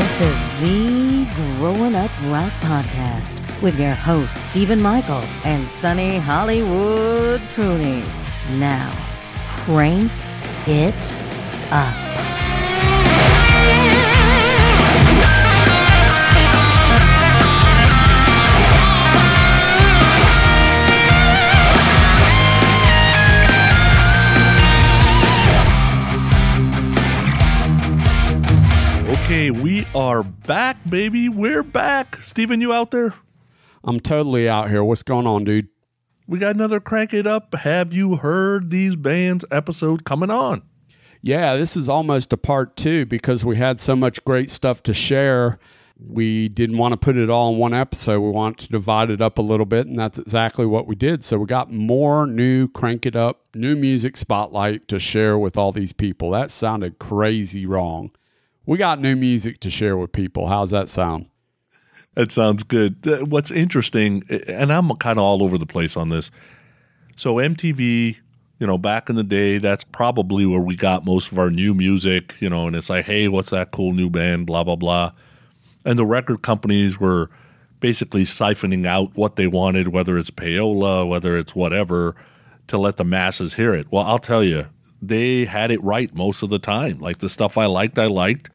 This is the Growing Up Rock Podcast with your hosts, Stephen Michael and Sunny Hollywood Pruning. Now, crank it up. Okay, we are back, baby. We're back. Steven, you out there? I'm totally out here. What's going on, dude? We got another Crank It Up. Have you heard these bands episode coming on? Yeah, this is almost a part two because we had so much great stuff to share. We didn't want to put it all in one episode. We wanted to divide it up a little bit, and that's exactly what we did. So we got more new Crank It Up, new music spotlight to share with all these people. That sounded crazy wrong we got new music to share with people. How's that sound? That sounds good. Uh, what's interesting, and I'm kind of all over the place on this. So MTV, you know, back in the day, that's probably where we got most of our new music, you know, and it's like, hey, what's that cool new band, blah, blah, blah. And the record companies were basically siphoning out what they wanted, whether it's payola, whether it's whatever, to let the masses hear it. Well, I'll tell you, they had it right most of the time. Like the stuff I liked, I liked.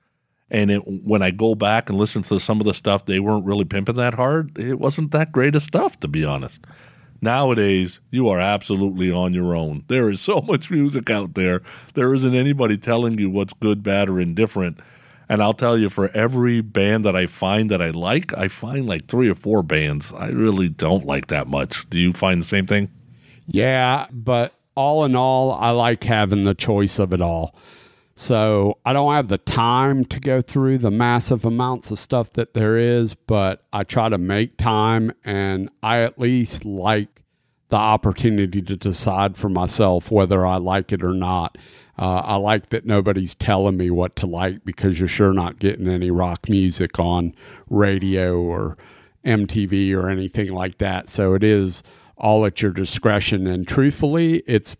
And it, when I go back and listen to some of the stuff, they weren't really pimping that hard. It wasn't that great of stuff, to be honest. Nowadays, you are absolutely on your own. There is so much music out there. There isn't anybody telling you what's good, bad, or indifferent. And I'll tell you, for every band that I find that I like, I find like three or four bands I really don't like that much. Do you find the same thing? Yeah, but all in all, I like having the choice of it all. So I don't have the time to go through the massive amounts of stuff that there is, but I try to make time and I at least like the opportunity to decide for myself whether I like it or not. Uh, I like that nobody's telling me what to like because you're sure not getting any rock music on radio or MTV or anything like that. So it is all at your discretion. And truthfully, it's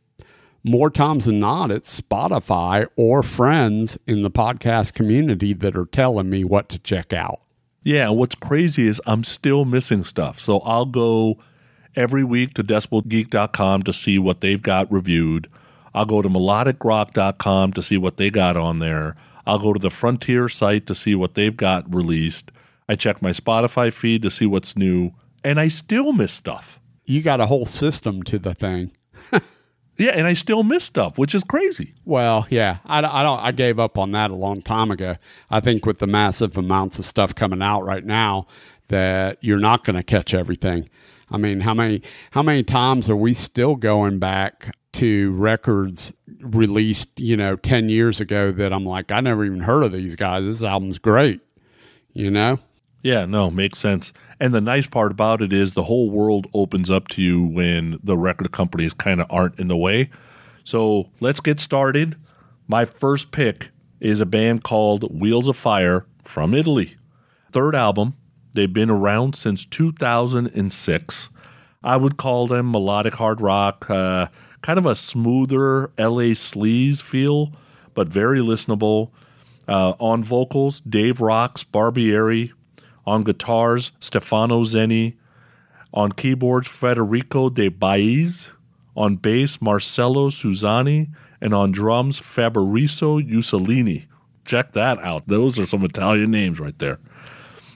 more times than not, it's Spotify or friends in the podcast community that are telling me what to check out. Yeah, what's crazy is I'm still missing stuff. So I'll go every week to decibelgeek.com to see what they've got reviewed. I'll go to melodicrock.com to see what they got on there. I'll go to the Frontier site to see what they've got released. I check my Spotify feed to see what's new, and I still miss stuff. You got a whole system to the thing. Yeah, and I still miss stuff, which is crazy. Well, yeah, I, I don't. I gave up on that a long time ago. I think with the massive amounts of stuff coming out right now, that you're not going to catch everything. I mean, how many how many times are we still going back to records released, you know, ten years ago that I'm like, I never even heard of these guys. This album's great, you know. Yeah, no, makes sense. And the nice part about it is the whole world opens up to you when the record companies kind of aren't in the way. So let's get started. My first pick is a band called Wheels of Fire from Italy. Third album. They've been around since 2006. I would call them melodic hard rock, uh, kind of a smoother LA sleaze feel, but very listenable. Uh, on vocals, Dave Rox, Barbieri, on guitars, Stefano Zenni. On keyboards, Federico De Baiz. On bass, Marcello Susani. And on drums, Fabrizio Ussolini. Check that out. Those are some Italian names right there.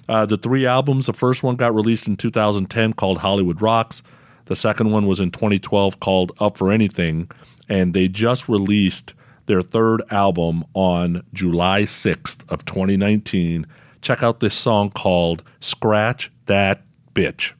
Uh, the three albums, the first one got released in 2010 called Hollywood Rocks. The second one was in 2012 called Up for Anything. And they just released their third album on July 6th of 2019 check out this song called Scratch That Bitch.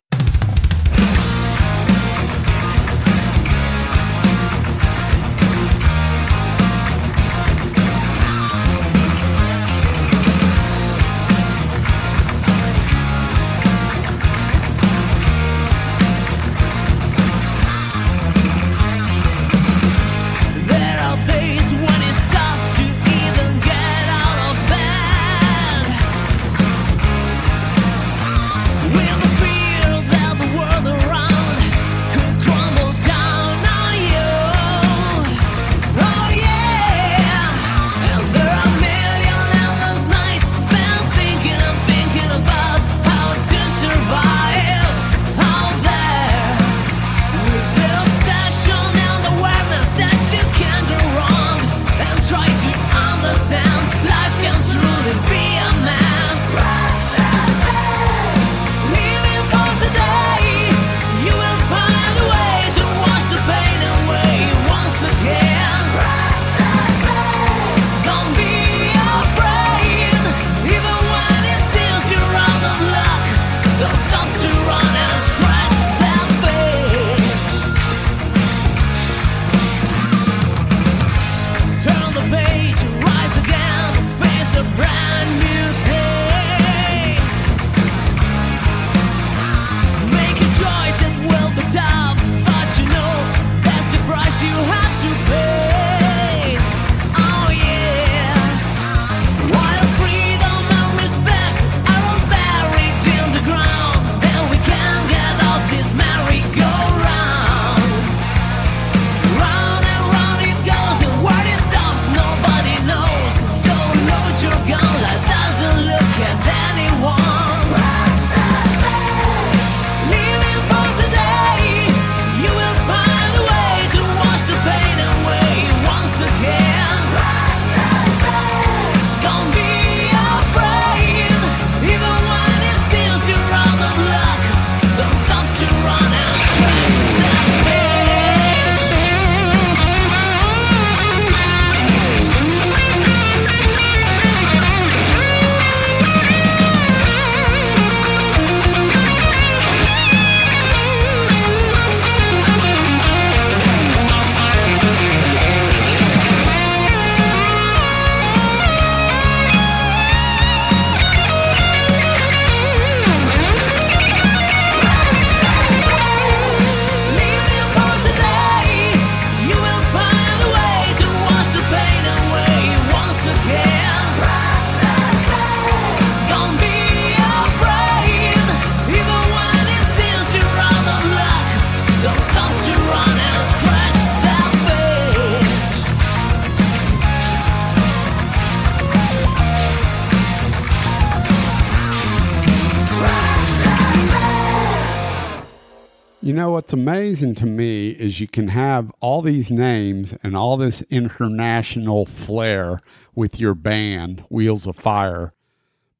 What's amazing to me is you can have all these names and all this international flair with your band, Wheels of Fire,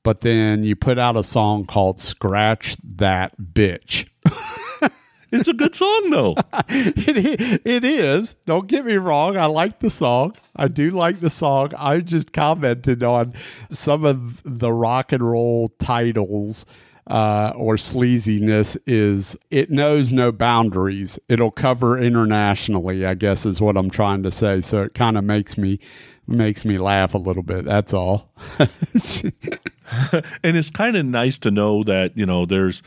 but then you put out a song called Scratch That Bitch. It's a good song though. it, it is. Don't get me wrong. I like the song. I do like the song. I just commented on some of the rock and roll titles uh, or sleaziness is it knows no boundaries. It'll cover internationally, I guess is what I'm trying to say. So it kind of makes me makes me laugh a little bit. That's all. and it's kind of nice to know that, you know, there's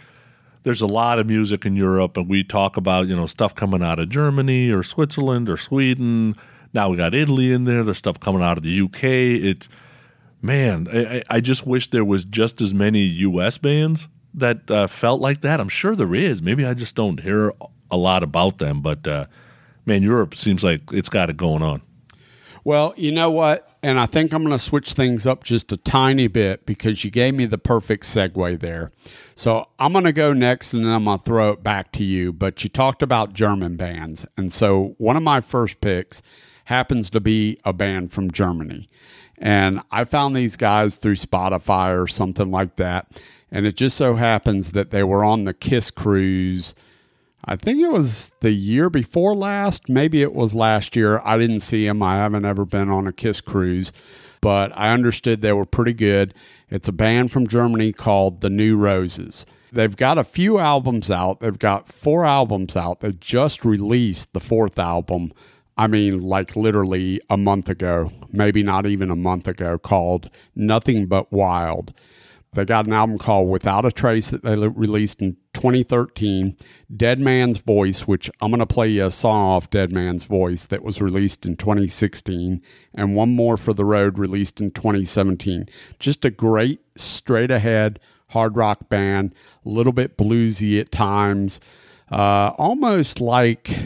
there's a lot of music in Europe, and we talk about you know stuff coming out of Germany or Switzerland or Sweden. Now we got Italy in there. There's stuff coming out of the UK. It's man, I, I just wish there was just as many U.S. bands that uh, felt like that. I'm sure there is. Maybe I just don't hear a lot about them. But uh, man, Europe seems like it's got it going on. Well, you know what? And I think I'm going to switch things up just a tiny bit because you gave me the perfect segue there. So I'm going to go next and then I'm going to throw it back to you. But you talked about German bands. And so one of my first picks happens to be a band from Germany. And I found these guys through Spotify or something like that. And it just so happens that they were on the Kiss cruise I think it was the year before last. Maybe it was last year. I didn't see them. I haven't ever been on a Kiss cruise, but I understood they were pretty good. It's a band from Germany called The New Roses. They've got a few albums out. They've got four albums out. They just released the fourth album. I mean, like literally a month ago, maybe not even a month ago, called Nothing But Wild. They got an album called Without a Trace that they released in 2013. Dead Man's Voice, which I'm going to play you a song off Dead Man's Voice that was released in 2016, and one more for the road released in 2017. Just a great, straight ahead hard rock band, a little bit bluesy at times, uh, almost like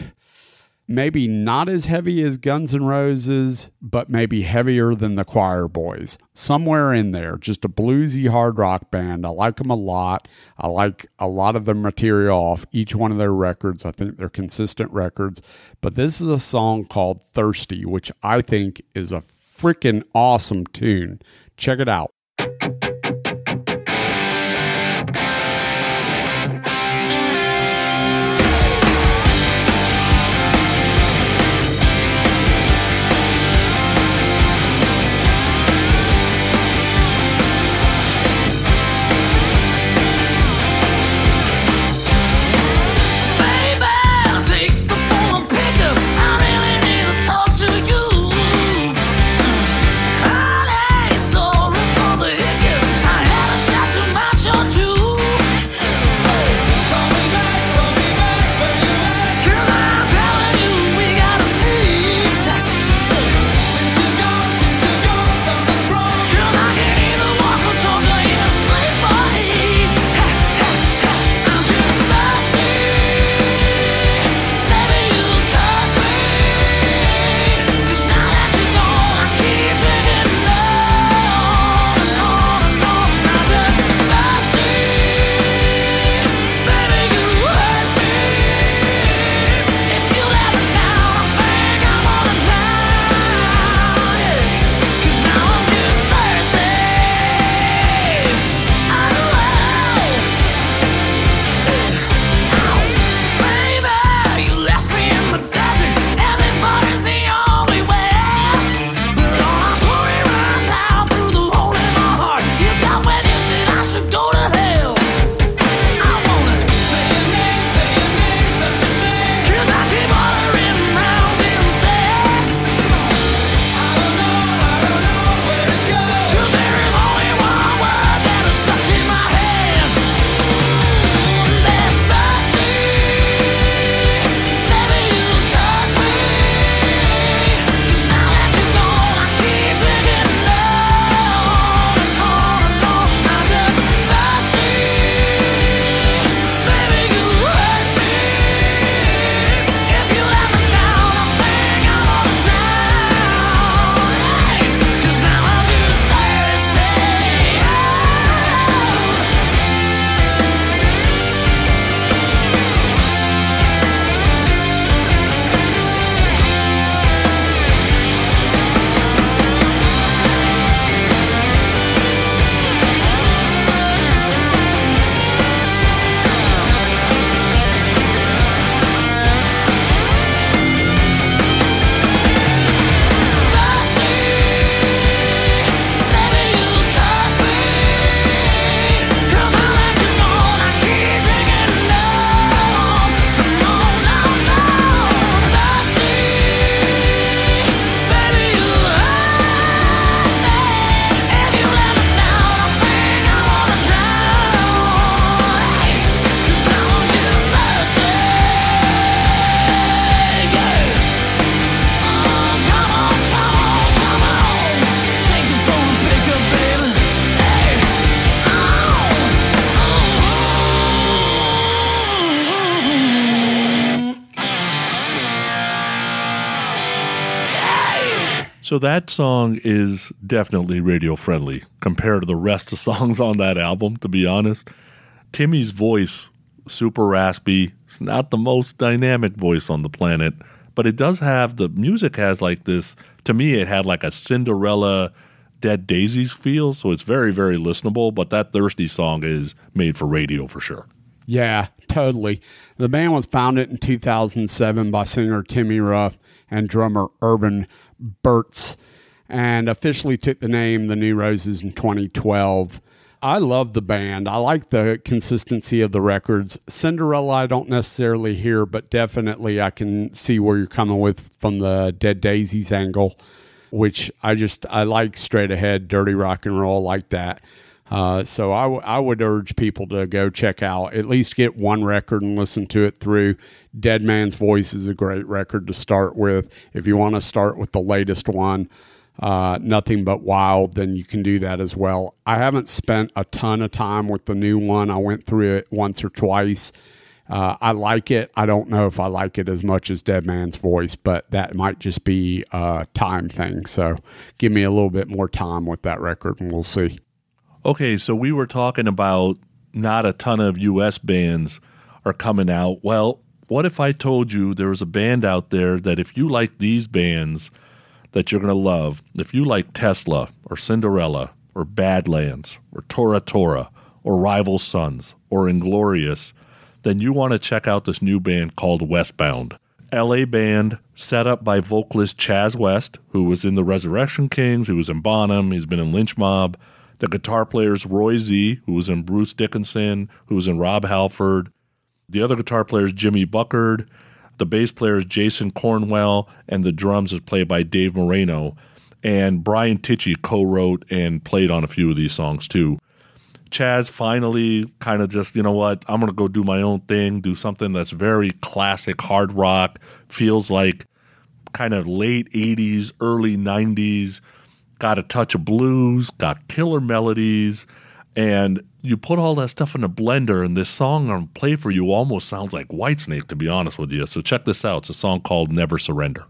maybe not as heavy as Guns N' Roses, but maybe heavier than the Choirboys. Somewhere in there, just a bluesy hard rock band. I like them a lot. I like a lot of the material off each one of their records. I think they're consistent records. But this is a song called Thirsty, which I think is a freaking awesome tune. Check it out. So that song is definitely radio friendly compared to the rest of songs on that album, to be honest. Timmy's voice, super raspy. It's not the most dynamic voice on the planet, but it does have the music has like this. To me, it had like a Cinderella Dead Daisies feel, so it's very, very listenable. But that Thirsty song is made for radio for sure. Yeah, totally. The band was founded in 2007 by singer Timmy Rough and drummer Urban Burtz and officially took the name The New Roses in 2012. I love the band. I like the consistency of the records. Cinderella, I don't necessarily hear, but definitely I can see where you're coming with from the Dead Daisies angle, which I just, I like straight ahead, dirty rock and roll like that. Uh, so I, w- I would urge people to go check out, at least get one record and listen to it through. Dead Man's Voice is a great record to start with. If you want to start with the latest one, uh, Nothing But Wild, then you can do that as well. I haven't spent a ton of time with the new one. I went through it once or twice. Uh, I like it. I don't know if I like it as much as Dead Man's Voice, but that might just be a time thing. So give me a little bit more time with that record and we'll see. Okay, so we were talking about not a ton of US bands are coming out. Well, what if I told you there was a band out there that if you like these bands that you're going to love, if you like Tesla or Cinderella or Badlands or Tora Tora or Rival Sons or Inglorious, then you want to check out this new band called Westbound. LA band set up by vocalist Chaz West, who was in the Resurrection Kings, who was in Bonham, he's been in Lynch Mob the guitar players Roy Z, who was in Bruce Dickinson, who was in Rob Halford. The other guitar player is Jimmy Buckard. The bass player is Jason Cornwell, and the drums is played by Dave Moreno. And Brian Tichy co wrote and played on a few of these songs too. Chaz finally kind of just, you know what, I'm going to go do my own thing, do something that's very classic hard rock, feels like kind of late 80s, early 90s got a touch of blues, got killer melodies, and you put all that stuff in a blender, and this song on Play For You almost sounds like Whitesnake, to be honest with you. So check this out. It's a song called Never Surrender.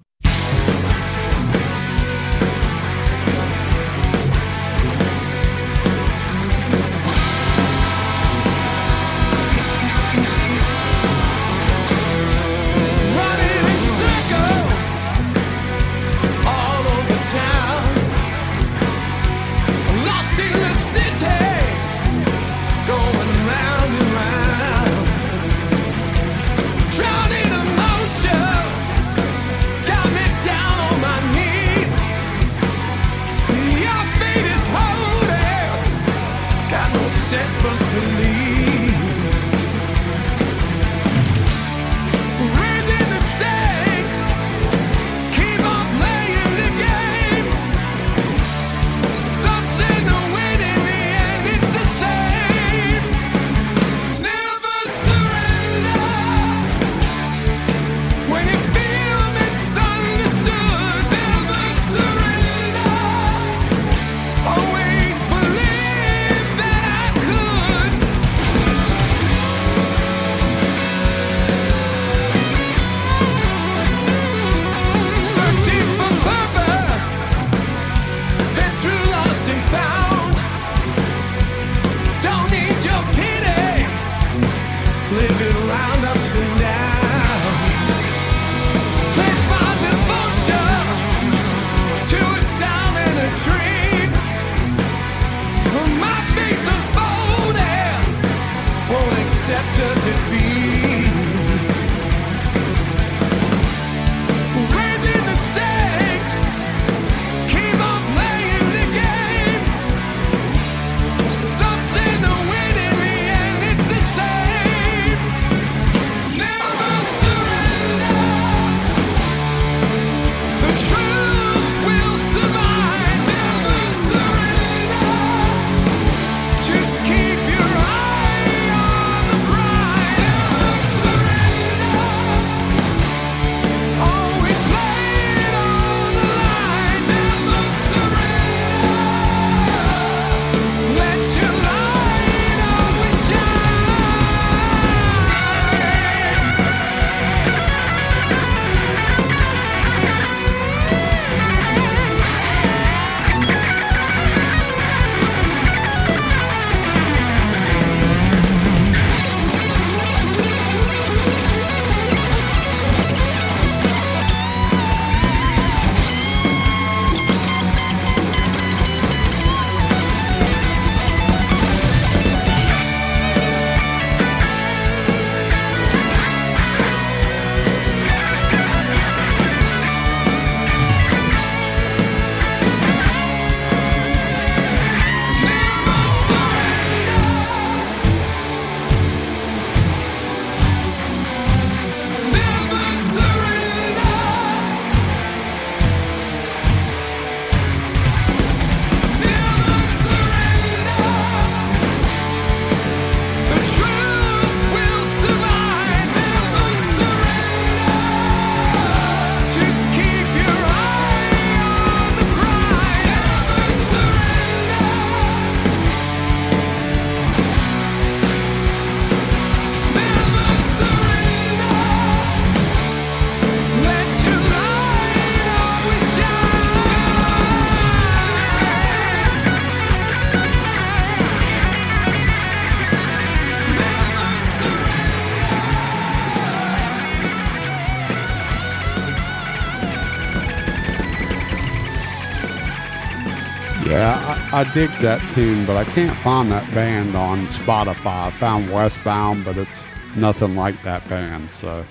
I, dig that tune, but I can't find that band on Spotify. I found Westbound, but it's nothing like that band. So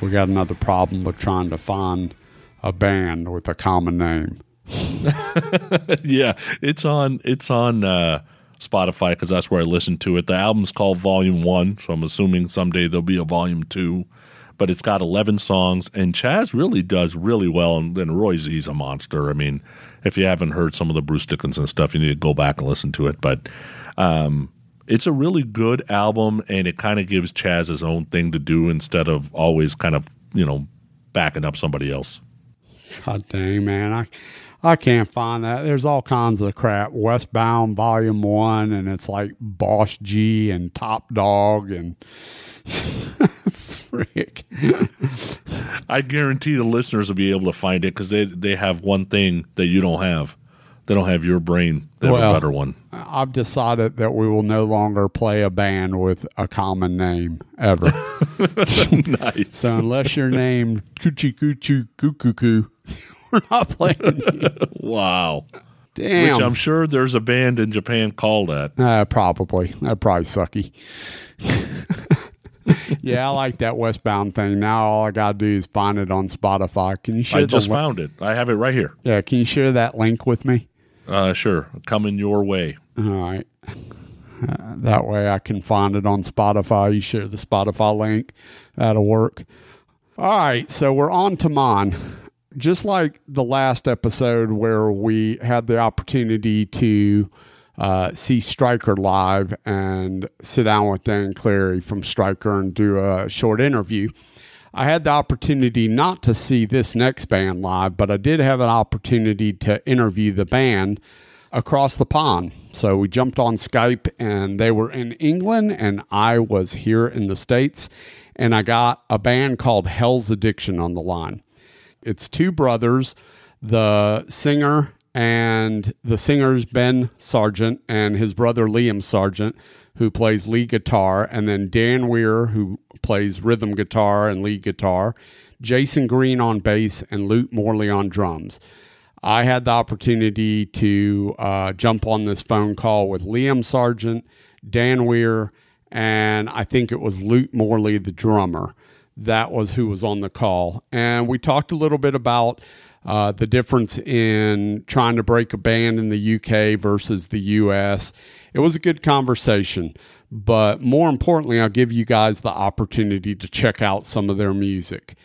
we got another problem with trying to find a band with a common name. yeah, it's on it's on uh, Spotify because that's where I listen to it. The album's called Volume One, so I'm assuming someday there'll be a Volume Two. But it's got 11 songs, and Chaz really does really well. And then Roy Z's a monster. I mean, if you haven't heard some of the Bruce Dickinson stuff, you need to go back and listen to it. But um, it's a really good album, and it kind of gives Chaz his own thing to do instead of always kind of you know backing up somebody else. God dang, man, I I can't find that. There's all kinds of crap. Westbound Volume One, and it's like Boss G and Top Dog and. Frick. I guarantee the listeners will be able to find it because they they have one thing that you don't have. They don't have your brain. They have Well, a better one. I've decided that we will no longer play a band with a common name ever. nice. so unless you're named Coochie Coochie Coo Coo Coo, we're not playing. Wow. Damn. Which I'm sure there's a band in Japan called that. Uh, probably. That'd probably sucky. yeah, I like that Westbound thing. Now all I gotta do is find it on Spotify. Can you share I just li- found it. I have it right here. Yeah, can you share that link with me? Uh, sure. Coming your way. All right. Uh, that way I can find it on Spotify. You share the Spotify link. That'll work. All right. So we're on to mine. Just like the last episode where we had the opportunity to uh, see Striker live and sit down with Dan Cleary from Striker and do a short interview. I had the opportunity not to see this next band live, but I did have an opportunity to interview the band across the pond. So we jumped on Skype and they were in England and I was here in the States. And I got a band called Hell's Addiction on the line. It's two brothers, the singer and the singer's Ben Sargent and his brother Liam Sargent, who plays lead guitar, and then Dan Weir, who plays rhythm guitar and lead guitar, Jason Green on bass, and Luke Morley on drums. I had the opportunity to uh, jump on this phone call with Liam Sargent, Dan Weir, and I think it was Luke Morley, the drummer. That was who was on the call. And we talked a little bit about uh, the difference in trying to break a band in the UK versus the US. It was a good conversation. But more importantly, I'll give you guys the opportunity to check out some of their music.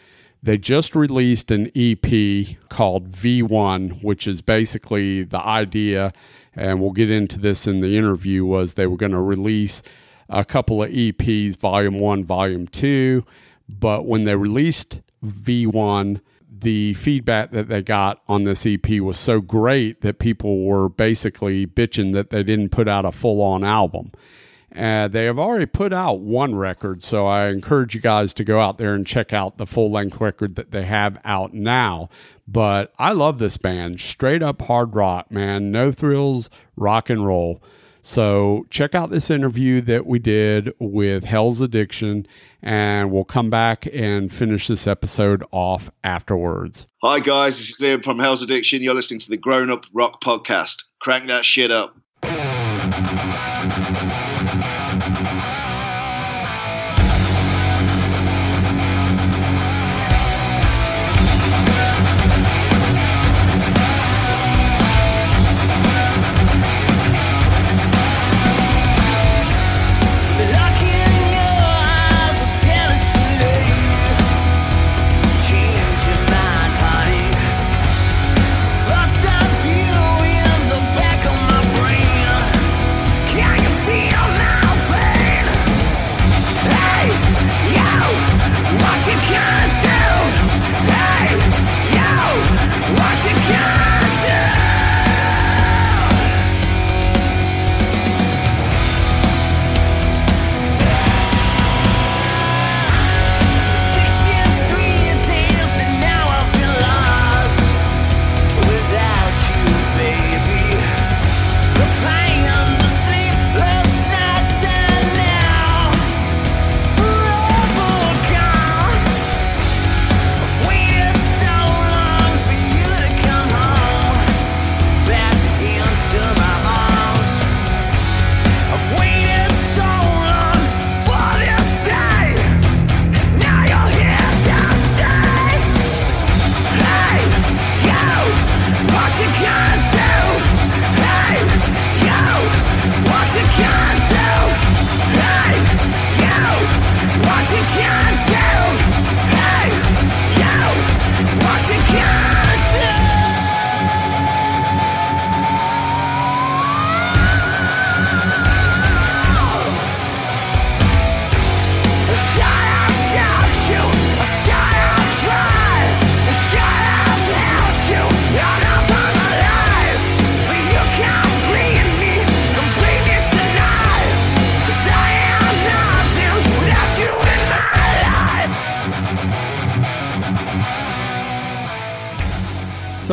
They just released an EP called V1, which is basically the idea, and we'll get into this in the interview, was they were going to release a couple of EPs, Volume 1, Volume 2. But when they released V1, the feedback that they got on this EP was so great that people were basically bitching that they didn't put out a full on album. Uh, they have already put out one record, so I encourage you guys to go out there and check out the full length record that they have out now. But I love this band, straight up hard rock, man, no thrills, rock and roll. So check out this interview that we did with Hell's Addiction, and we'll come back and finish this episode off afterwards. Hi guys, this is Liam from Hell's Addiction. You're listening to the Grown Up Rock Podcast. Crank that shit up.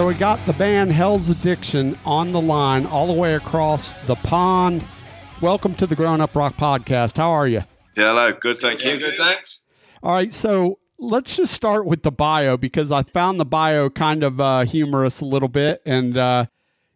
So we got the band Hell's Addiction on the line all the way across the pond. Welcome to the Grown Up Rock Podcast. How are you? Yeah, hello. Good, thank you. good, thanks. All right, so let's just start with the bio because I found the bio kind of uh, humorous a little bit. And, uh,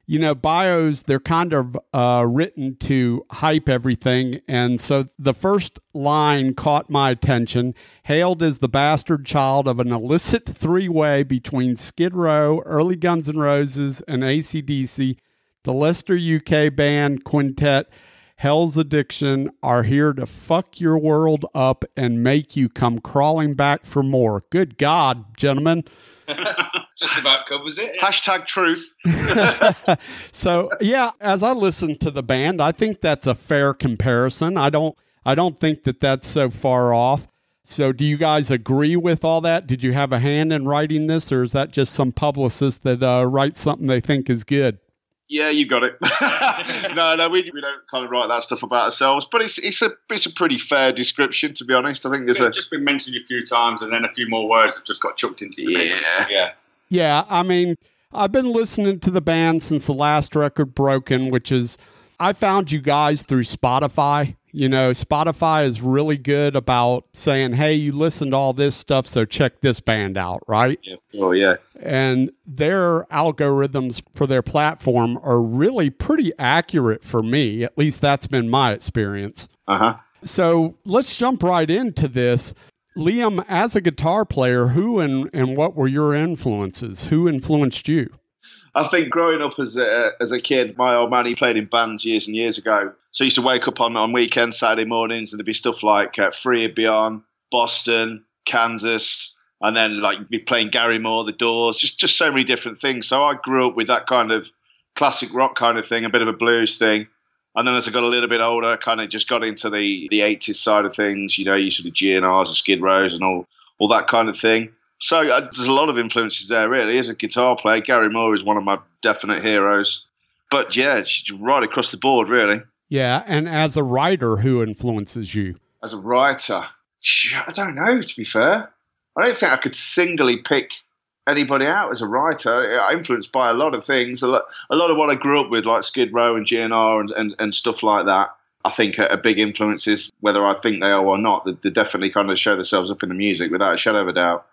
you know, bios, they're kind of uh, written to hype everything. And so the first line caught my attention hailed as the bastard child of an illicit three way between Skid Row, early Guns N' Roses, and ACDC, the Leicester UK band quintet. Hell's Addiction are here to fuck your world up and make you come crawling back for more. Good God, gentlemen. Just about covers it. Hashtag truth. So yeah, as I listen to the band, I think that's a fair comparison. I don't I don't think that that's so far off. So do you guys agree with all that? Did you have a hand in writing this, or is that just some publicist that uh, writes something they think is good? Yeah, you got it. no, no, we, we don't kind of write that stuff about ourselves, but it's it's a it's a pretty fair description, to be honest. I think there's a just been mentioned a few times, and then a few more words have just got chucked into the mix. Yeah. Yeah. I mean, I've been listening to the band since the last record, Broken, which is, I found you guys through Spotify. You know, Spotify is really good about saying, hey, you listened to all this stuff, so check this band out, right? yeah, oh yeah, And their algorithms for their platform are really pretty accurate for me. At least that's been my experience. uh huh. So let's jump right into this. Liam, as a guitar player, who and, and what were your influences? Who influenced you? I think growing up as a, as a kid, my old man he played in bands years and years ago. So I used to wake up on, on weekends, Saturday mornings, and there'd be stuff like uh, Free Beyond, Boston, Kansas, and then like be playing Gary Moore, The Doors, just just so many different things. So I grew up with that kind of classic rock kind of thing, a bit of a blues thing. And then as I got a little bit older, kind of just got into the the 80s side of things, you know, you sort of GNRs and Skid Rows and all all that kind of thing. So uh, there's a lot of influences there, really. As a guitar player, Gary Moore is one of my definite heroes. But yeah, it's right across the board, really. Yeah, and as a writer, who influences you? As a writer, I don't know, to be fair. I don't think I could singly pick anybody out as a writer. I'm influenced by a lot of things. A lot, a lot of what I grew up with, like Skid Row and GNR and, and, and stuff like that, I think are, are big influences, whether I think they are or not. They, they definitely kind of show themselves up in the music without a shadow of a doubt.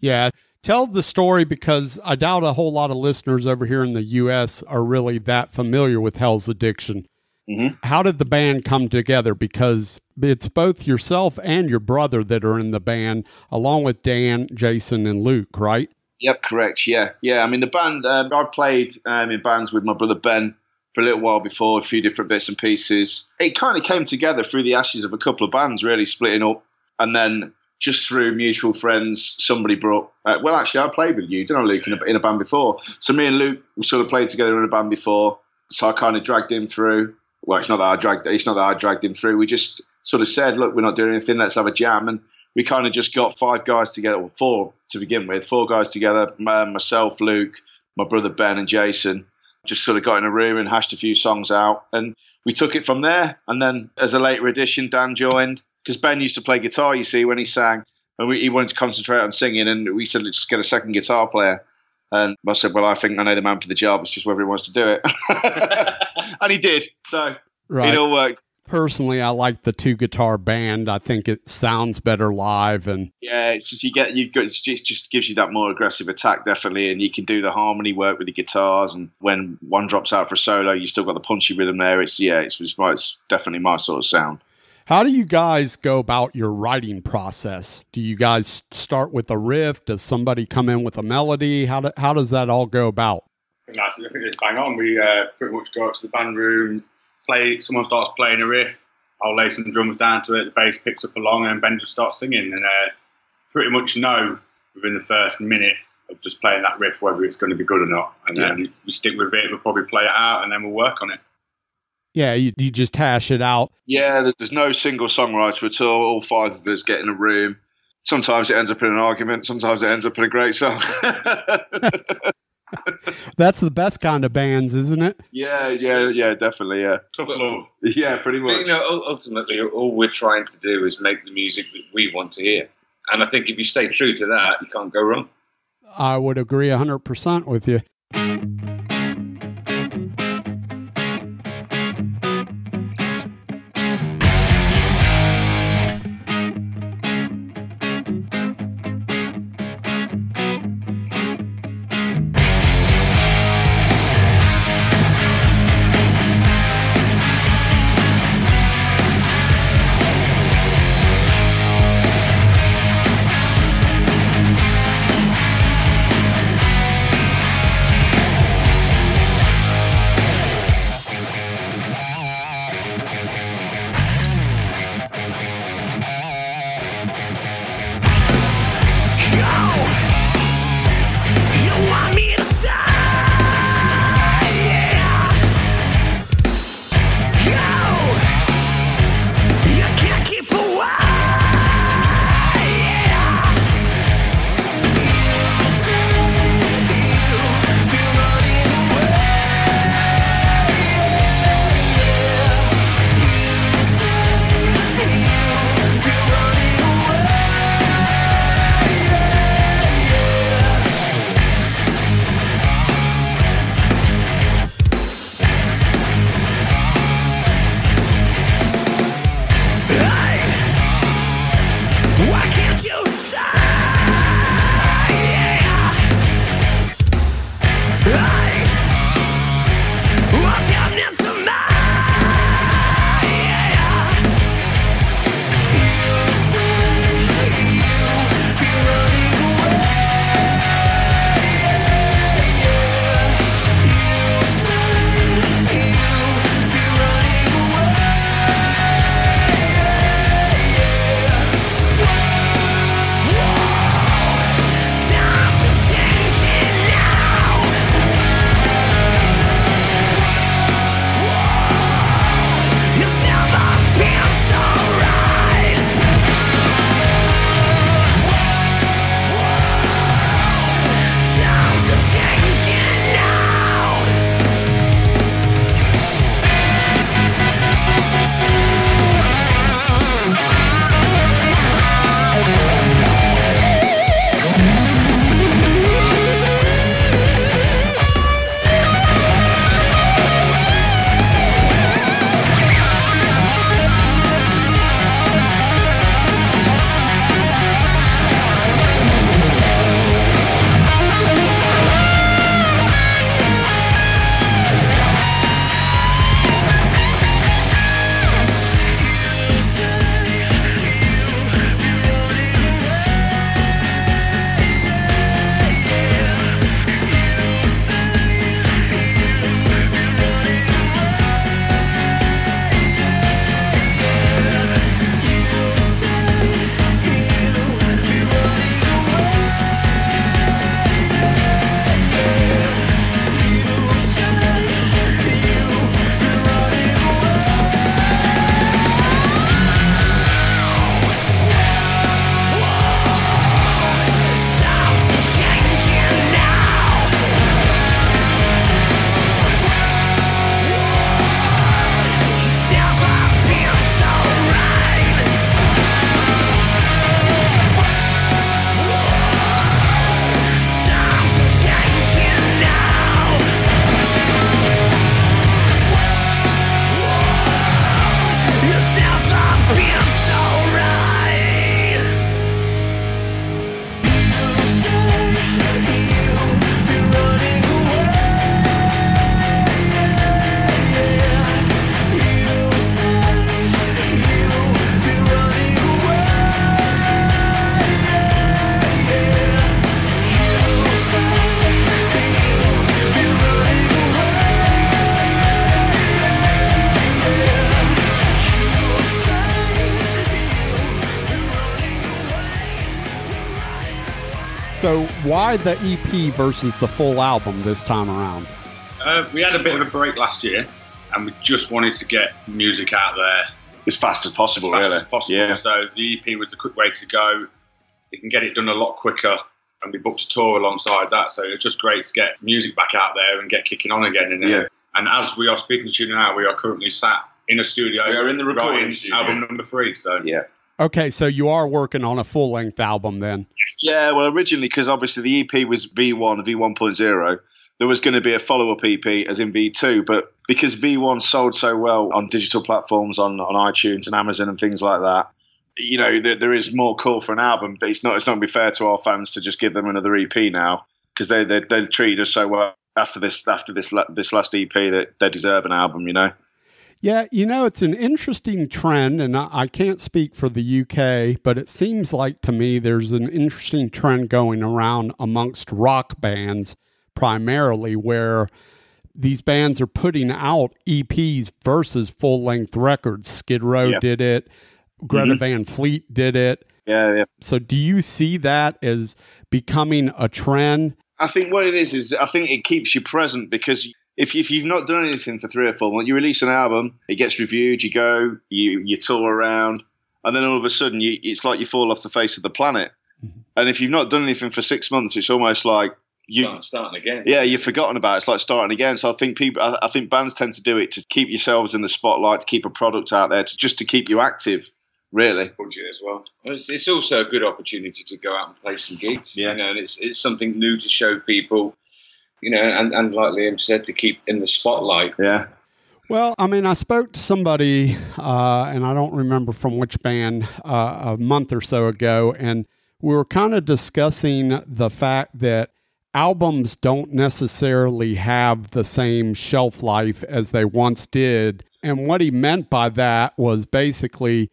Yeah, tell the story because I doubt a whole lot of listeners over here in the U.S. are really that familiar with Hell's Addiction. Mhm. How did the band come together? Because it's both yourself and your brother that are in the band, along with Dan, Jason, and Luke, right? Yep, correct. Yeah, yeah. I mean, the band. Um, I played um, in bands with my brother Ben for a little while before, a few different bits and pieces. It kind of came together through the ashes of a couple of bands, really splitting up, and then just through mutual friends, somebody brought. Uh, well, actually, I played with you, didn't I, Luke, in a, in a band before? So me and Luke we sort of played together in a band before. So I kind of dragged him through. Well, it's not that I dragged. It's not that I dragged him through. We just sort of said, "Look, we're not doing anything. Let's have a jam." And we kind of just got five guys together, or four to begin with, four guys together, my- myself, Luke, my brother Ben, and Jason, just sort of got in a room and hashed a few songs out. And we took it from there. And then as a later addition, Dan joined because Ben used to play guitar, you see, when he sang. And we, he wanted to concentrate on singing. And we said, let's just get a second guitar player. And I said, well, I think I know the man for the job. It's just whether he wants to do it. and he did. So Right. it all worked. Personally, I like the two guitar band. I think it sounds better live, and Yeah, it's just you get you got it just just gives you that more aggressive attack definitely, and you can do the harmony work with the guitars. And when one drops out for a solo, you still got the punchy rhythm there. It's yeah, it's it's, my, it's definitely my sort of sound. How do you guys go about your writing process? Do you guys start with a riff? Does somebody come in with a melody? How, do, how does that all go about? I think that's I think it's bang on. We uh, pretty much go up to the band room, play. Someone starts playing a riff. I'll lay some drums down to it. The bass picks up along, and Ben just starts singing. And uh, pretty much know within the first minute of just playing that riff whether it's going to be good or not. And then we stick with it. We'll probably play it out, and then we'll work on it. Yeah, you, you just hash it out. Yeah, there's no single songwriter at all. All five of us get in a room. Sometimes it ends up in an argument. Sometimes it ends up in a great song. That's the best kind of bands, isn't it? yeah, yeah, yeah, definitely. Yeah, Tough But- love. yeah, pretty But, much. you know, ultimately, all we're trying to do is make the music that we want to hear. And I think if you stay true to that, you can't go wrong. I would agree 100% with you. Why the EP versus the full album this time around? Uh, we had a bit of a break last year, and we just wanted to get music out there As fast as possible, as fast really. as possible. Yeah. So the EP was the quick way to go. You can get it done a lot quicker, and we booked a tour alongside that. So it's just great to get music back out there and get kicking on again. And, Yeah. and as we are speaking to you now, we are currently sat in a studio. We are in the recording studio. Album number three. So Yeah. Okay, so you are working on a full length album then. Yeah, well, originally, because obviously the EP was V1, V1.0, there was going to be a follow up EP as in V2, but because V1 sold so well on digital platforms, on, on iTunes and Amazon and things like that, you know, there, there is more call for an album, but it's not, it's not going to be fair to our fans to just give them another EP now because they, they, they've treated us so well after this, after this, this last EP that they deserve an album, you know? Yeah, you know, it's an interesting trend, and I, I can't speak for the UK, but it seems like to me there's an interesting trend going around amongst rock bands primarily where these bands are putting out EPs versus full length records. Skid Row Yeah. did it, Greta Mhm. Van Fleet did it. Yeah, yeah. So, do you see that as becoming a trend? I think what it is is I think it keeps you present because if if you've not done anything for three or four months, you release an album, it gets reviewed, you go, you you tour around, and then all of a sudden you, it's like you fall off the face of the planet. Mm-hmm. And if you've not done anything for six months, it's almost like you. Start, starting again. Yeah, you've forgotten about it. It's like starting again. So I think people, I, I think bands tend to do it to keep yourselves in the spotlight, to keep a product out there, to just to keep you active. Really, budget as well. Well, It's, it's also a good opportunity to go out and play some gigs. Yeah. You know, and it's it's something new to show people. You know, and, and like Liam said, to keep in the spotlight. yeah. Well, I mean, I spoke to somebody, uh, and I don't remember from which band, uh, a month or so ago, and we were kind of discussing the fact that albums don't necessarily have the same shelf life as they once did. And what he meant by that was basically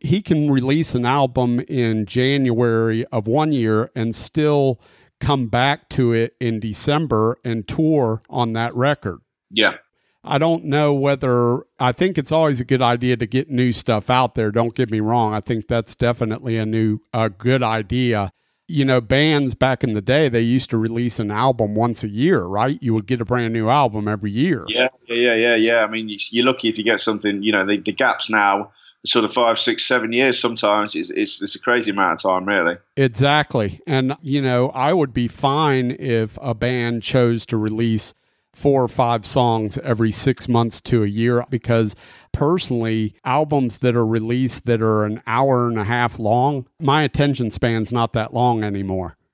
he can release an album in January of one year and still come back to it in December and tour on that record. Yeah. I don't know whether I think it's always a good idea to get new stuff out there. Don't get me wrong. I think that's definitely a new a good idea. You know, bands back in the day they used to release an album once a year, right? You would get a brand new album every year. Yeah, yeah, yeah, yeah. I mean, you- you're lucky if you get something. You know, the, the gaps now, sort of five, six, seven years. Sometimes it's, it's it's a crazy amount of time, really. Exactly. And, you know, I would be fine if a band chose to release four or five songs every six months to a year because personally, albums that are released that are an hour and a half long, my attention span's not that long anymore.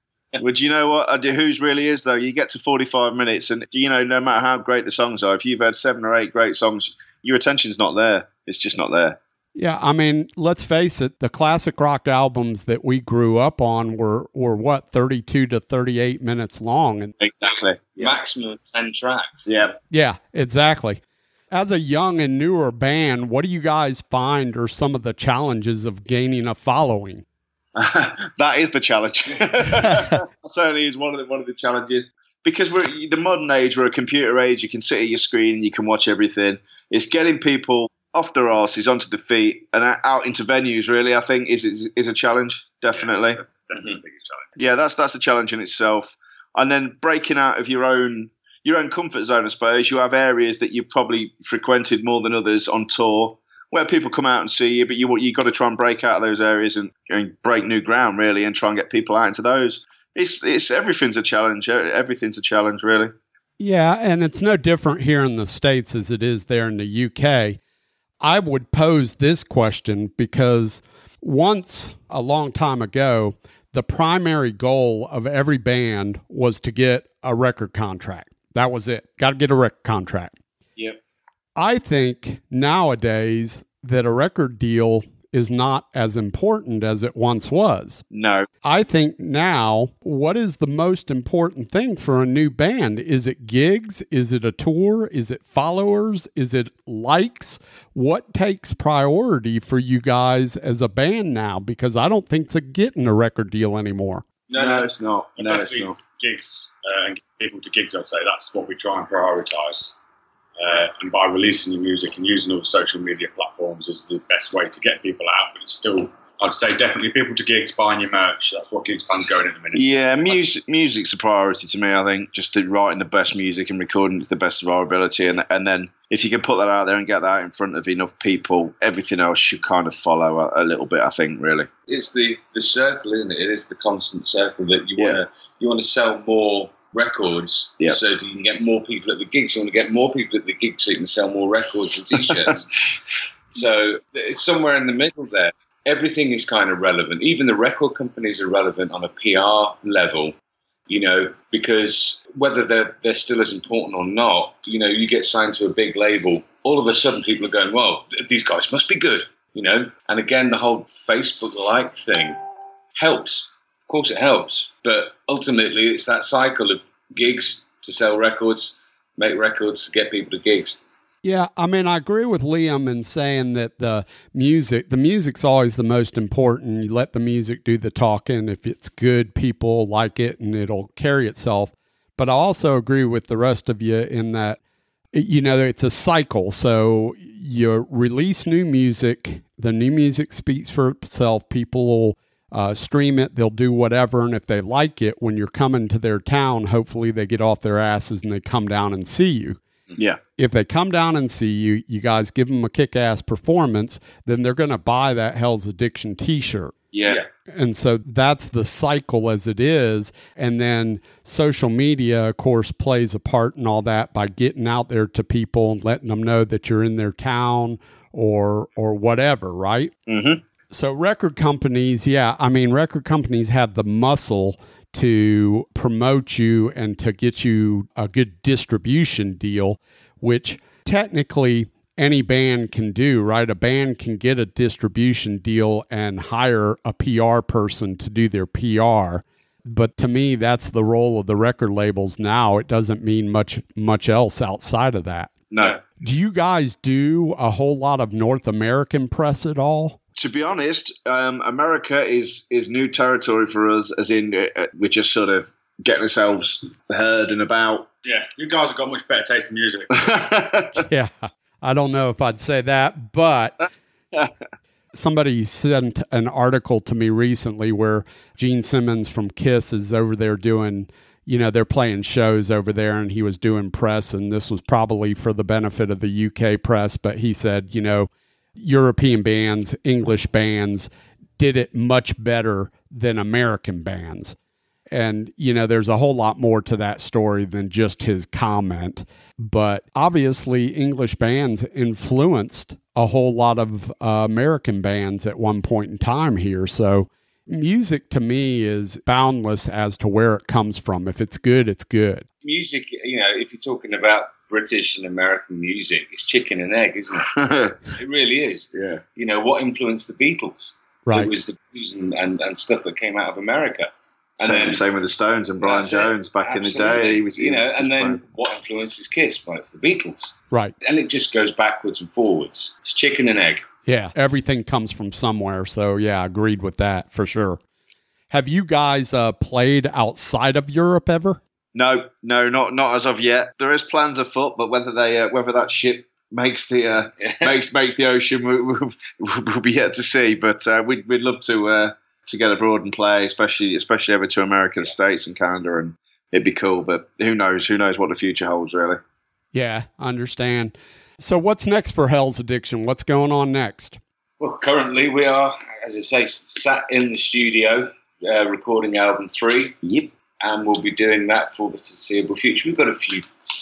But you know what? Do, really is though? You get to 45 minutes, and you know, no matter how great the songs are, if you've had seven or eight great songs, your attention's not there. It's just not there. Yeah, I mean, let's face it, the classic rock albums that we grew up on were were what, 32 to 38 minutes long and Exactly. Maximum ten tracks. Yeah. Yeah, exactly. As a young and newer band, what do you guys find are some of the challenges of gaining a following? that is the challenge. Certainly is one of the one of the challenges because we're the modern age. We're a computer age. You can sit at your screen and you can watch everything. It's getting people off their asses onto the feet and out into venues. Really, I think is is, is a challenge. Definitely. Definitely the biggest challenge. Yeah, that's that's a challenge in itself. And then breaking out of your own your own comfort zone, I suppose. You have areas that you've probably frequented more than others on tour, where people come out and see you, but you you got to try and break out of those areas and, and break new ground, really, and try and get people out into those. It's it's everything's a challenge. Everything's a challenge, really. Yeah, and it's no different here in the States as it is there in the UK. I would pose this question because once a long time ago, the primary goal of every band was to get a record contract. That was it. Got to get a record contract. Yep. I think nowadays that a record deal is not as important as it once was. No. I think now, what is the most important thing for a new band? Is it gigs? Is it a tour? Is it followers? Is it likes? What takes priority for you guys as a band now? Because I don't think it's getting a record deal anymore. No, no, it's not. No, it's not. gigs uh, and people to gigs. I'd say that's what we try and prioritise. Uh, and by releasing your music and using all the social media platforms is the best way to get people out. But it's still, I'd say, definitely people to gigs buying your merch. That's what gigs band's going at the minute. Yeah, music music's a priority to me. I think just to writing the best music and recording to the best of our ability, and and then if you can put that out there and get that in front of enough people, everything else should kind of follow a, a little bit. I think really. It's the the circle, isn't it? It is the constant circle that you Yeah. want to you want to sell more records, Yeah. so you can get more people at the gigs. You want to get more people at the gigs so you can sell more records and t-shirts. so it's somewhere in the middle there. everything is kind of relevant. Even the record companies are relevant on a PR level, you know, because whether they're they're still as important or not, you know, you get signed to a big label, all of a sudden people are going, well, these guys must be good, you know. And again, the whole Facebook like thing helps. Of course, it helps, but ultimately, it's that cycle of gigs to sell records, make records, to get people to gigs. Yeah, I mean, I agree with Liam in saying that the music, the music's always the most important. You let the music do the talking. If it's good, people like it and it'll carry itself. But I also agree with the rest of you in that, you know, it's a cycle. So you release new music, the new music speaks for itself. People will uh, stream it, they'll do whatever. And if they like it, when you're coming to their town, hopefully they get off their asses and they come down and see you Yeah. if they come down and see you, you guys give them a kick ass performance, then they're going to buy that Hell's Addiction t shirt. Yeah. Yeah. And so that's the cycle as it is. And then social media, of course, plays a part in all that by getting out there to people and letting them know that you're in their town or or whatever, right? Mm-hmm. So record companies, yeah, I mean record companies have the muscle to promote you and to get you a good distribution deal, which technically any band can do, right? A band can get a distribution deal and hire a PR person to do their PR. But to me, that's the role of the record labels now. It doesn't mean much much else outside of that. No. Do you guys do a whole lot of North American press at all? To be honest, um, America is is new territory for us. As in, uh, we're just sort of getting ourselves heard and about. Yeah, you guys have got much better taste in music. yeah, I don't know if I'd say that, but somebody sent an article to me recently where Gene Simmons from Kiss is over there doing, you know, they're playing shows over there and he was doing press, and this was probably for the benefit of the UK press, but he said, you know, European bands, English bands did it much better than American bands. And, you know, there's a whole lot more to that story than just his comment. But obviously, English bands influenced a whole lot of uh, American bands at one point in time here. So, Mm. music to me is boundless as to where it comes from. If it's good, it's good. Music, you know, if you're talking about British and American music, it's chicken and egg, isn't it? It really is. yeah. You know, what influenced the Beatles? Right. It was the blues and, and, and stuff that came out of America. And Same, then- same with the Stones and Brian That's it. Jones back in the day. Absolutely. He was, you know, and then playing- what influences Kiss? Well, it's the Beatles, Right. and it just goes backwards and forwards. It's chicken and egg. Yeah. Everything comes from somewhere. So, yeah, agreed with that for sure. Have you guys uh, played outside of Europe ever? No, no, not not as of yet. There is plans afoot, but whether they uh, whether that ship makes the uh, makes makes the ocean, we, we, we'll be yet to see. But uh, we'd we'd love to uh, to get abroad and play, especially especially over to American the States, and Canada, and it'd be cool. But who knows? Who knows what the future holds, really? Yeah, I understand. So, what's next for Hell's Addiction? What's going on next? Well, currently we are, as I say, sat in the studio uh, recording album three, Yep. and we'll be doing that for the foreseeable future. We've got a few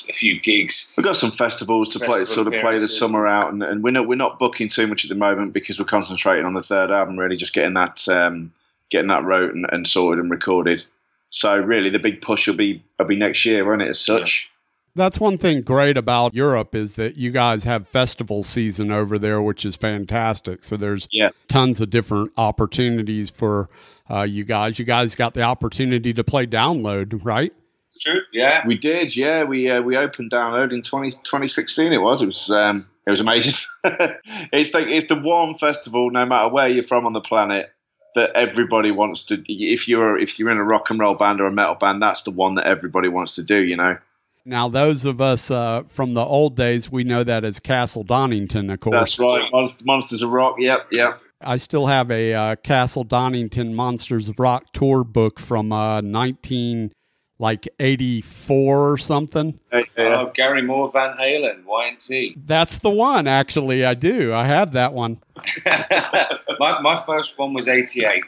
a few gigs. We've got some festivals to play, sort of play the summer out, and, and we're not we're not booking too much at the moment because we're concentrating on the third album, really, just getting that um, getting that wrote and, and sorted and recorded. So really, the big push will be will be next year, won't it? As such, That's one thing great about Europe is that you guys have festival season over there, which is fantastic. So there's Yeah. tons of different opportunities for uh, you guys. You guys got the opportunity to play download, right? It's true. Yeah. we did. Yeah, we uh, we opened download in 20, 2016 It was. It was um, it was amazing. it's like it's the one festival, no matter where you're from on the planet, that everybody wants to. If you're if you're in a rock and roll band or a metal band, that's the one that everybody wants to do. You know. Now, those of us uh, from the old days, we know that as Castle Donington, of course. That's right. Monsters, Monsters of Rock. Yep, yep. I still have a uh, Castle Donington Monsters of Rock tour book from uh, 19 like 84 or something. Uh, yeah. Oh, Gary Moore, Van Halen, Y&T. That's the one, actually. I do. I have that one. my, my first one was 88.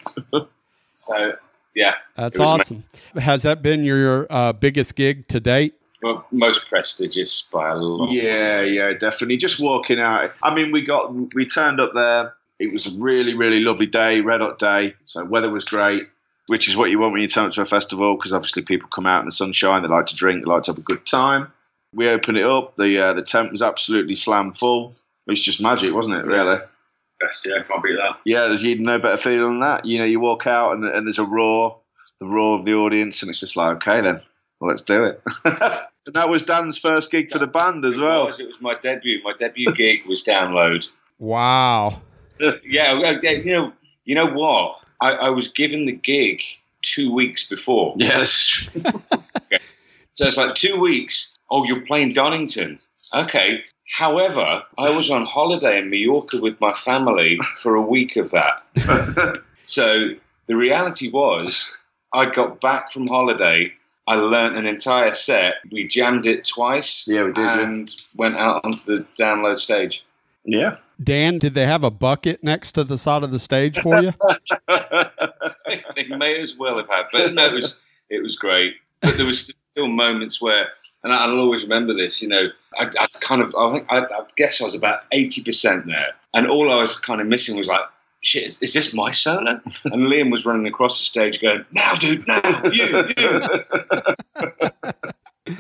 So, yeah, That's It was awesome. Has that been your uh, biggest gig to date? Well, most prestigious by a lot. Yeah, yeah, definitely. Just walking out. I mean, we got we turned up there It was a really, really lovely day, red hot day. So weather was great, which is what you want when you turn up to a festival because obviously people come out in the sunshine. They like to drink. They like to have a good time. We opened it up. The uh, the tent was absolutely slam full. It was just magic, wasn't it? Really. Best, yeah, can't beat that. Yeah, there's you no better feeling than that. You know, you walk out and, and there's a roar, the roar of the audience, and it's just like, okay, then, let's do it. and that was Dan's first gig for the band as It well. was, it was my debut. My debut gig was Download. Wow. Yeah, you know, you know what? I, I was given the gig two weeks before. Yes. So it's like two weeks. Oh, you're playing Donington. Okay. However, I was on holiday in Mallorca with my family for a week of that. So the reality was, I got back from holiday. I learnt an entire set. We jammed it twice. Yeah, we did, yeah. And went out onto the download stage. yeah. Dan, did they have a bucket next to the side of the stage for you? they may as well have had, but no, it was it was great. But there was still moments where, and I'll always remember this. You know, I, I kind of, I think, I, I guess I was about eighty percent there, and all I was kind of missing was like, shit, is, is this my solo? And Liam was running across the stage, going, "Now, dude, now, you, you."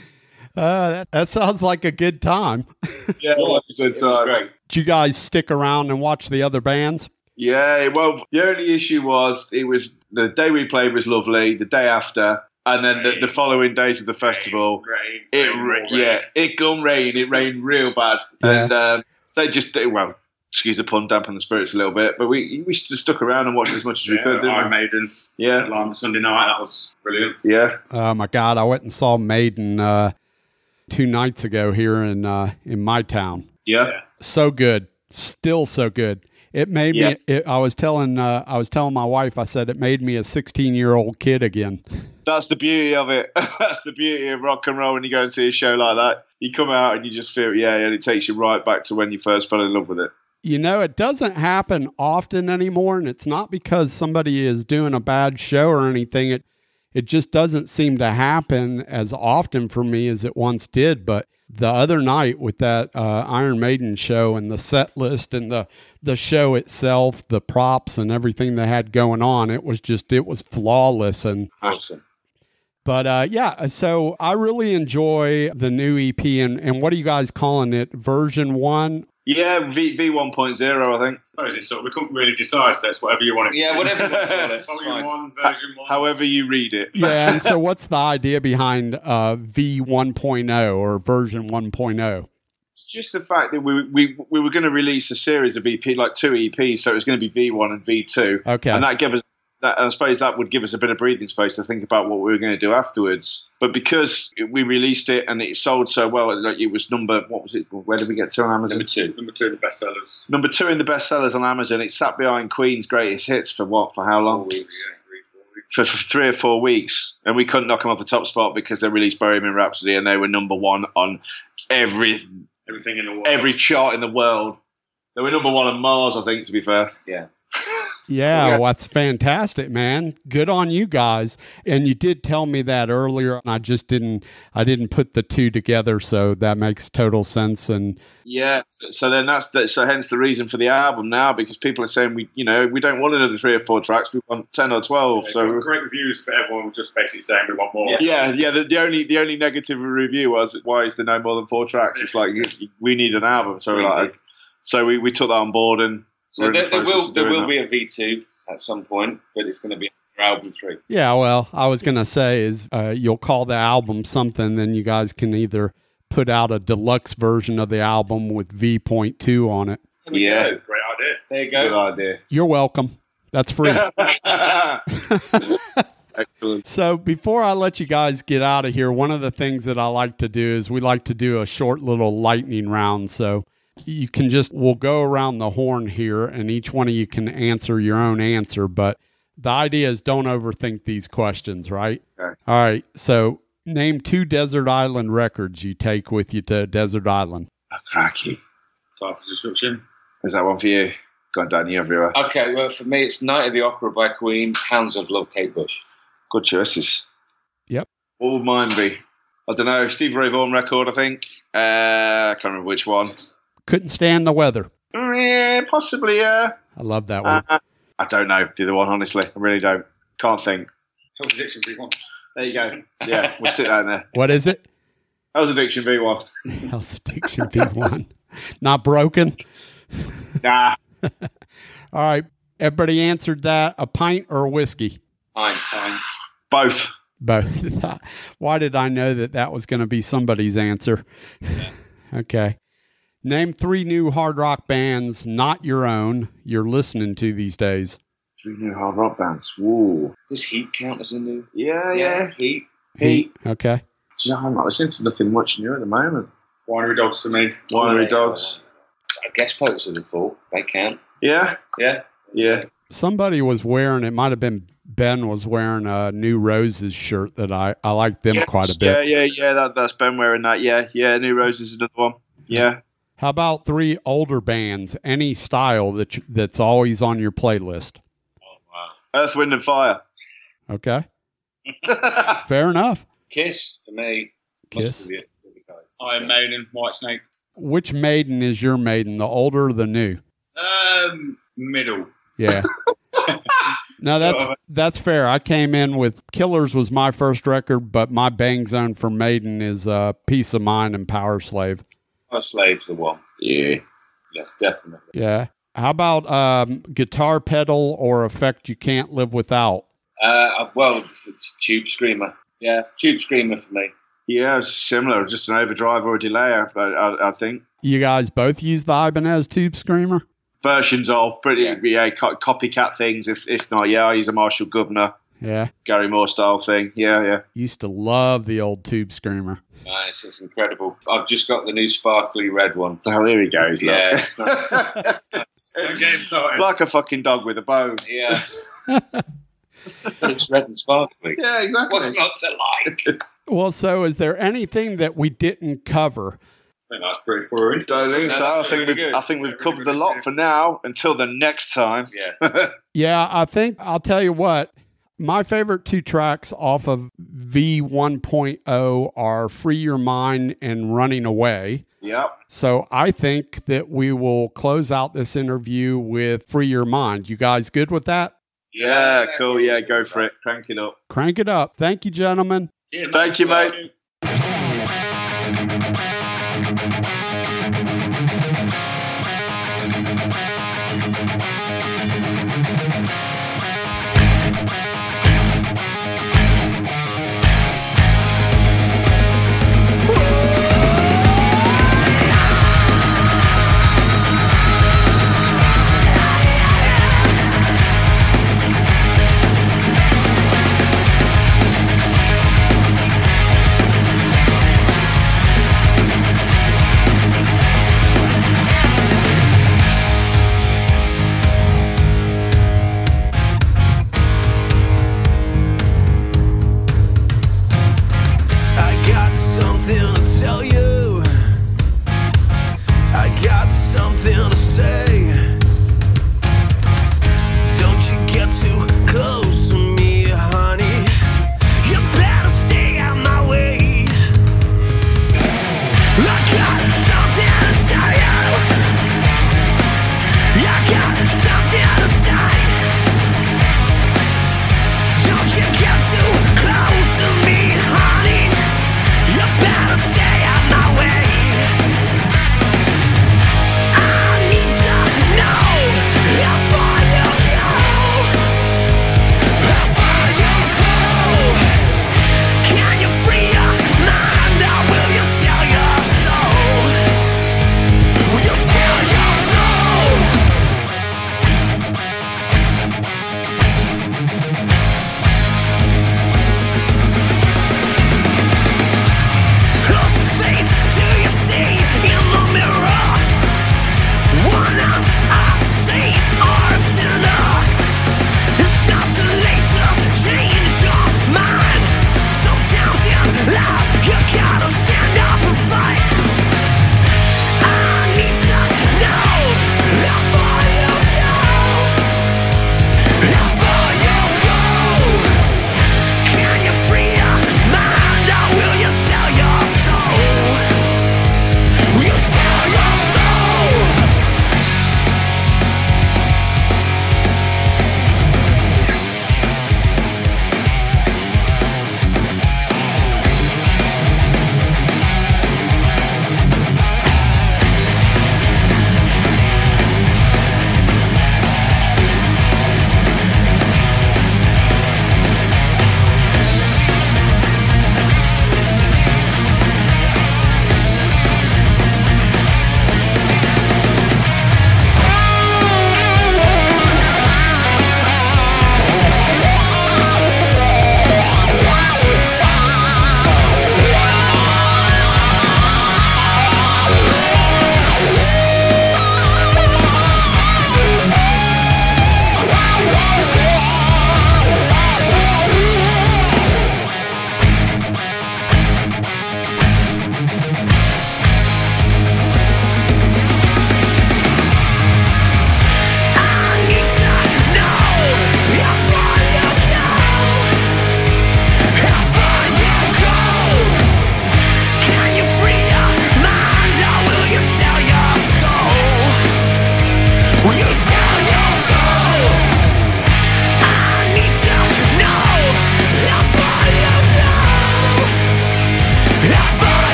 Uh, that, that sounds like a good time. Yeah, it was, it was great. Did you guys stick around and watch the other bands? Yeah, well, the only issue was it was the day we played was lovely. The day after, and then the, the following days of the festival, Rain, it rain, ra- rain. yeah, it gone rain. It rained real bad, Yeah. and um, they just they- well, excuse the pun, dampen the spirits a little bit. But we we just stuck around and watched as much as we Yeah, could. Didn't Iron we? Maiden, Yeah, Alarm Sunday night, that was brilliant. yeah, Oh my God! I went and saw Maiden uh, two nights ago here in uh, in my town. yeah. So good, still so good. It made Yeah. me. It, I was telling uh, I was telling my wife. I said it made me a 16 year old kid again. That's the beauty of it. That's the beauty of rock and roll when you go and see a show like that. You come out and you just feel, yeah, and it takes you right back to when you first fell in love with it. You know, it doesn't happen often anymore, and it's not because somebody is doing a bad show or anything. It it just doesn't seem to happen as often for me as it once did. But the other night with that uh, Iron Maiden show and the set list and the the show itself, the props and everything they had going on, it was just it was flawless and Awesome. but uh, yeah, so I really enjoy the new EP and, and what are you guys calling it? Version one? Yeah, V V one point zero, I think. I suppose it's sort of, we couldn't really decide, so it's whatever you want it to Yeah, be. whatever you want to call it. Volume one, version one. However you read it. Yeah, and so what's the idea behind uh, V 1.0 or version oh? 1.0? It's just the fact that we we, we were going to release a series of EP, like two EPs, so it was going to be V one and V two, Okay. and that gave us that. I suppose that would give us a bit of breathing space to think about what we were going to do afterwards. But because we released it and it sold so well, like it was number what was it? Where did we get to on Amazon? Number two. Number two of the bestsellers. Number two in the bestsellers on Amazon. It sat behind Queen's greatest hits for what? For how long? Four weeks. Yeah, three, four weeks. For, for three or four weeks, and we couldn't knock them off the top spot because they released Bohemian Rhapsody and they were number one on every Everything in the world. every chart in the world. They were number one on Mars, I think. To be fair, Yeah. Yeah, Yeah. well, that's fantastic, man. Good on you guys. And you did tell me that earlier, and I just didn't. I didn't put the two together, so that makes total sense. And yeah. So, so then that's the, so hence the reason for the album now because people are saying we, you know, we don't want another three or four tracks. We want ten or twelve. Yeah, So great reviews, but everyone was just basically saying we want more. yeah, yeah. The, the only the only negative review was why is there no more than four tracks? It's like we need an album. So we're like, so we, we took that on board and So we're the there, there will there will that. be a V two at some point, but it's going to be album three. yeah, well, I was gonna say is uh, you'll call the album something, then you guys can either put out a deluxe version of the album with V.2 on it. Yeah. go. Great idea. There you go. good go. idea. You're welcome. That's free. Excellent. So before I let you guys get out of here, one of the things that I like to do is we like to do a short little lightning round. So you can just we'll go around the horn here and each one of you can answer your own answer, but the idea is don't overthink these questions, right? Okay. All right. So name two desert island records you take with you to desert island. Oh, cracky. Type of destruction. Is that one for you? Go down Dan. You everywhere. Okay, well for me it's Night of the Opera by Queen, Hounds of Love, Kate Bush. Good choices. Yep. What would mine be? I don't know. Stevie Ray Vaughan record, I think. Uh, I can't remember which one. Couldn't stand the weather. Oh, yeah, possibly. Yeah. I love that one. Uh, I don't know the other one. Honestly, I really don't. Can't think. Hell's Addiction V1. There you go. Yeah, we'll sit down there. what is it? That was Addiction V1. Hell's Addiction V1. Not broken. Nah. All right. Everybody answered that. A pint or a whiskey? Fine, fine. Both. Both. Why did I know that that was going to be somebody's answer? okay. Name three new hard rock bands, not your own, you're listening to these days. Three new hard rock bands. Woo. Does Heat count as a new? Yeah, yeah. Heat. Heat. Okay. Do you know, I'm not listening to nothing much new at the moment. Winery Dogs for me. Winery Dogs. I guess Poets of the Fall. They count. Yeah, Yeah. yeah. Somebody was wearing, it might have been Ben was wearing a New Roses shirt that I, I like them Yes, quite a bit. yeah, yeah. Yeah. That, that's Ben wearing that. Yeah, yeah. New Roses is another one. Yeah. How about three older bands, any style that you, that's always on your playlist? Earth, Wind, and Fire. Okay. Fair enough. Kiss for me. Kiss. to the- to the guys. Iron Maiden, Whitesnake. Which maiden is your maiden, the older or the new? Um, middle. Yeah. no, that's So- that's fair. I came in with Killers was my first record, but my bang zone for Maiden is uh, Piece of Mind and Powerslave. Our slaves the one. Yeah. Yes, definitely. Yeah. How about um, guitar pedal or effect you can't live without? Uh, well, it's Tube Screamer. Yeah, Tube Screamer for me. Yeah, it's similar. Just an overdrive or a delayer, I, I, I think. You guys both use the Ibanez Tube Screamer? Versions of pretty, Yeah. yeah, co- copycat things. If if not, yeah, I use a Marshall Guv'nor, Yeah. Gary Moore style thing. Yeah, yeah. Used to love the old Tube Screamer. Nice, it's incredible. I've just got the new sparkly red one. Oh, here he goes. look. Yeah, it's nice. It's nice. Don't get him started. like a fucking dog with a bone. Yeah. but it's red and sparkly. Yeah, exactly. What's not to like? Well, so is there anything that we didn't cover? I think that's pretty thorough. Don't think so. I think really we've. I think we've covered really a lot good. for now. Until the next time. Yeah. Yeah, I think I'll tell you what. My favorite two tracks off of V1.0 are Free Your Mind and Running Away. Yep. So I think that we will close out this interview with Free Your Mind. You guys good with that? Yeah, cool. Yeah, go for it. Crank it up. Crank it up. Thank you, gentlemen. Yeah, Thank you, mate.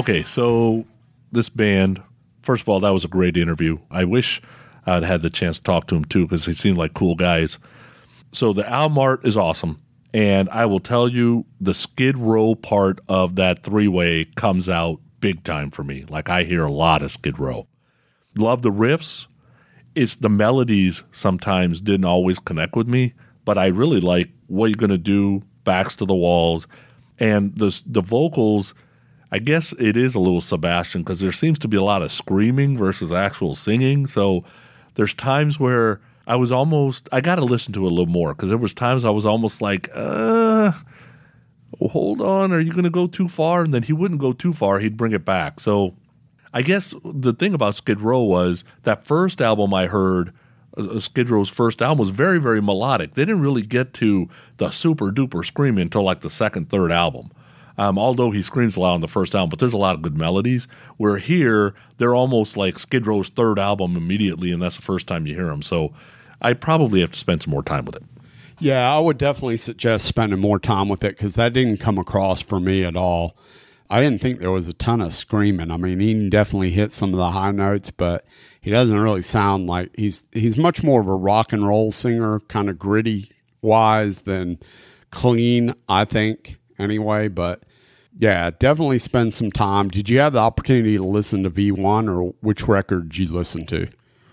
Okay, so this band, first of all, that was a great interview. I wish I'd had the chance to talk to them too because they seemed like cool guys. So the album art is awesome. And I will tell you, the Skid Row part of that three way comes out big time for me. Like I hear a lot of Skid Row. Love the riffs. It's the melodies sometimes didn't always connect with me, but I really like what you're gonna do, backs to the walls, and the the vocals. I guess it is a little Sebastian because there seems to be a lot of screaming versus actual singing. So there's times where I was almost I got to listen to it a little more because there was times I was almost like, uh, hold on, are you going to go too far? And then he wouldn't go too far; he'd bring it back. So I guess the thing about Skid Row was that first album I heard. uh, Skid Row's first album was very, very melodic. They didn't really get to the super duper screaming until like the second, third album. Um, although he screams a lot on the first album, but there's a lot of good melodies. Where here, they're almost like Skid Row's third album immediately, and that's the first time you hear them. So I probably have to spend some more time with it. Yeah, I would definitely suggest spending more time with it because that didn't come across for me at all. I didn't think there was a ton of screaming. I mean, he definitely hit some of the high notes, but he doesn't really sound like he's he's much more of a rock and roll singer, kind of gritty wise than clean. I think anyway, but yeah, definitely spend some time. Did you have the opportunity to listen to V1 or which record did you listen to?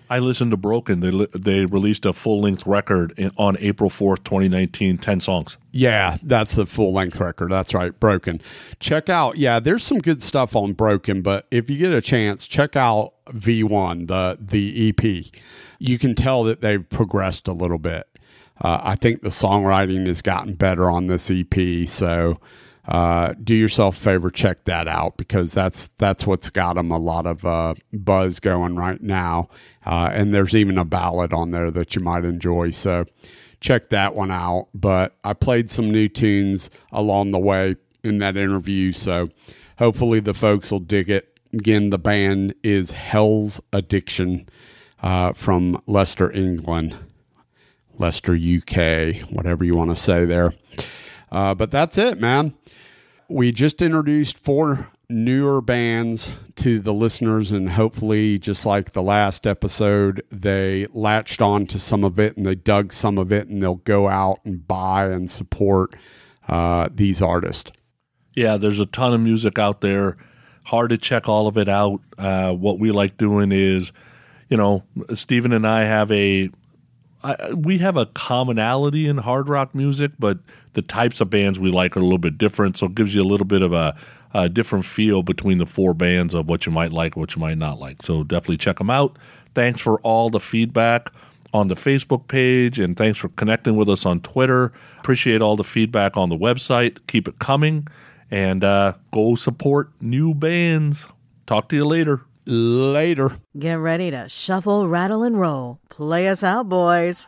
I listened to Broken. They li- they released a full length record in, on April fourth, twenty nineteen. Ten songs. Yeah, that's the full length record. That's right, Broken. Check out. Yeah, there's some good stuff on Broken, but if you get a chance, check out V1, the the EP. You can tell that they've progressed a little bit. Uh, I think the songwriting has gotten better on this EP. So uh, do yourself a favor, check that out because that's that's what's got them a lot of uh, buzz going right now. Uh, and there's even a ballad on there that you might enjoy. So check that one out. But I played some new tunes along the way in that interview, so hopefully the folks will dig it. Again, the band is Hell's Addiction uh, from Leicester, England. Leicester, UK, whatever you want to say there. Uh, but that's it, man. We just introduced four newer bands to the listeners, and hopefully, just like the last episode, they latched on to some of it and they dug some of it, and they'll go out and buy and support uh, these artists. Yeah, there's a ton of music out there. Hard to check all of it out. Uh, what we like doing is, you know, Stephen and I have a I, we have a commonality in hard rock music, but the types of bands we like are a little bit different. So it gives you a little bit of a, a different feel between the four bands of what you might like, what you might not like. So definitely check them out. Thanks for all the feedback on the Facebook page, and thanks for connecting with us on Twitter. Appreciate all the feedback on the website. Keep it coming, and uh, go support new bands. Talk to you later. Later. Get ready to shuffle, rattle, and roll. Play us out, boys.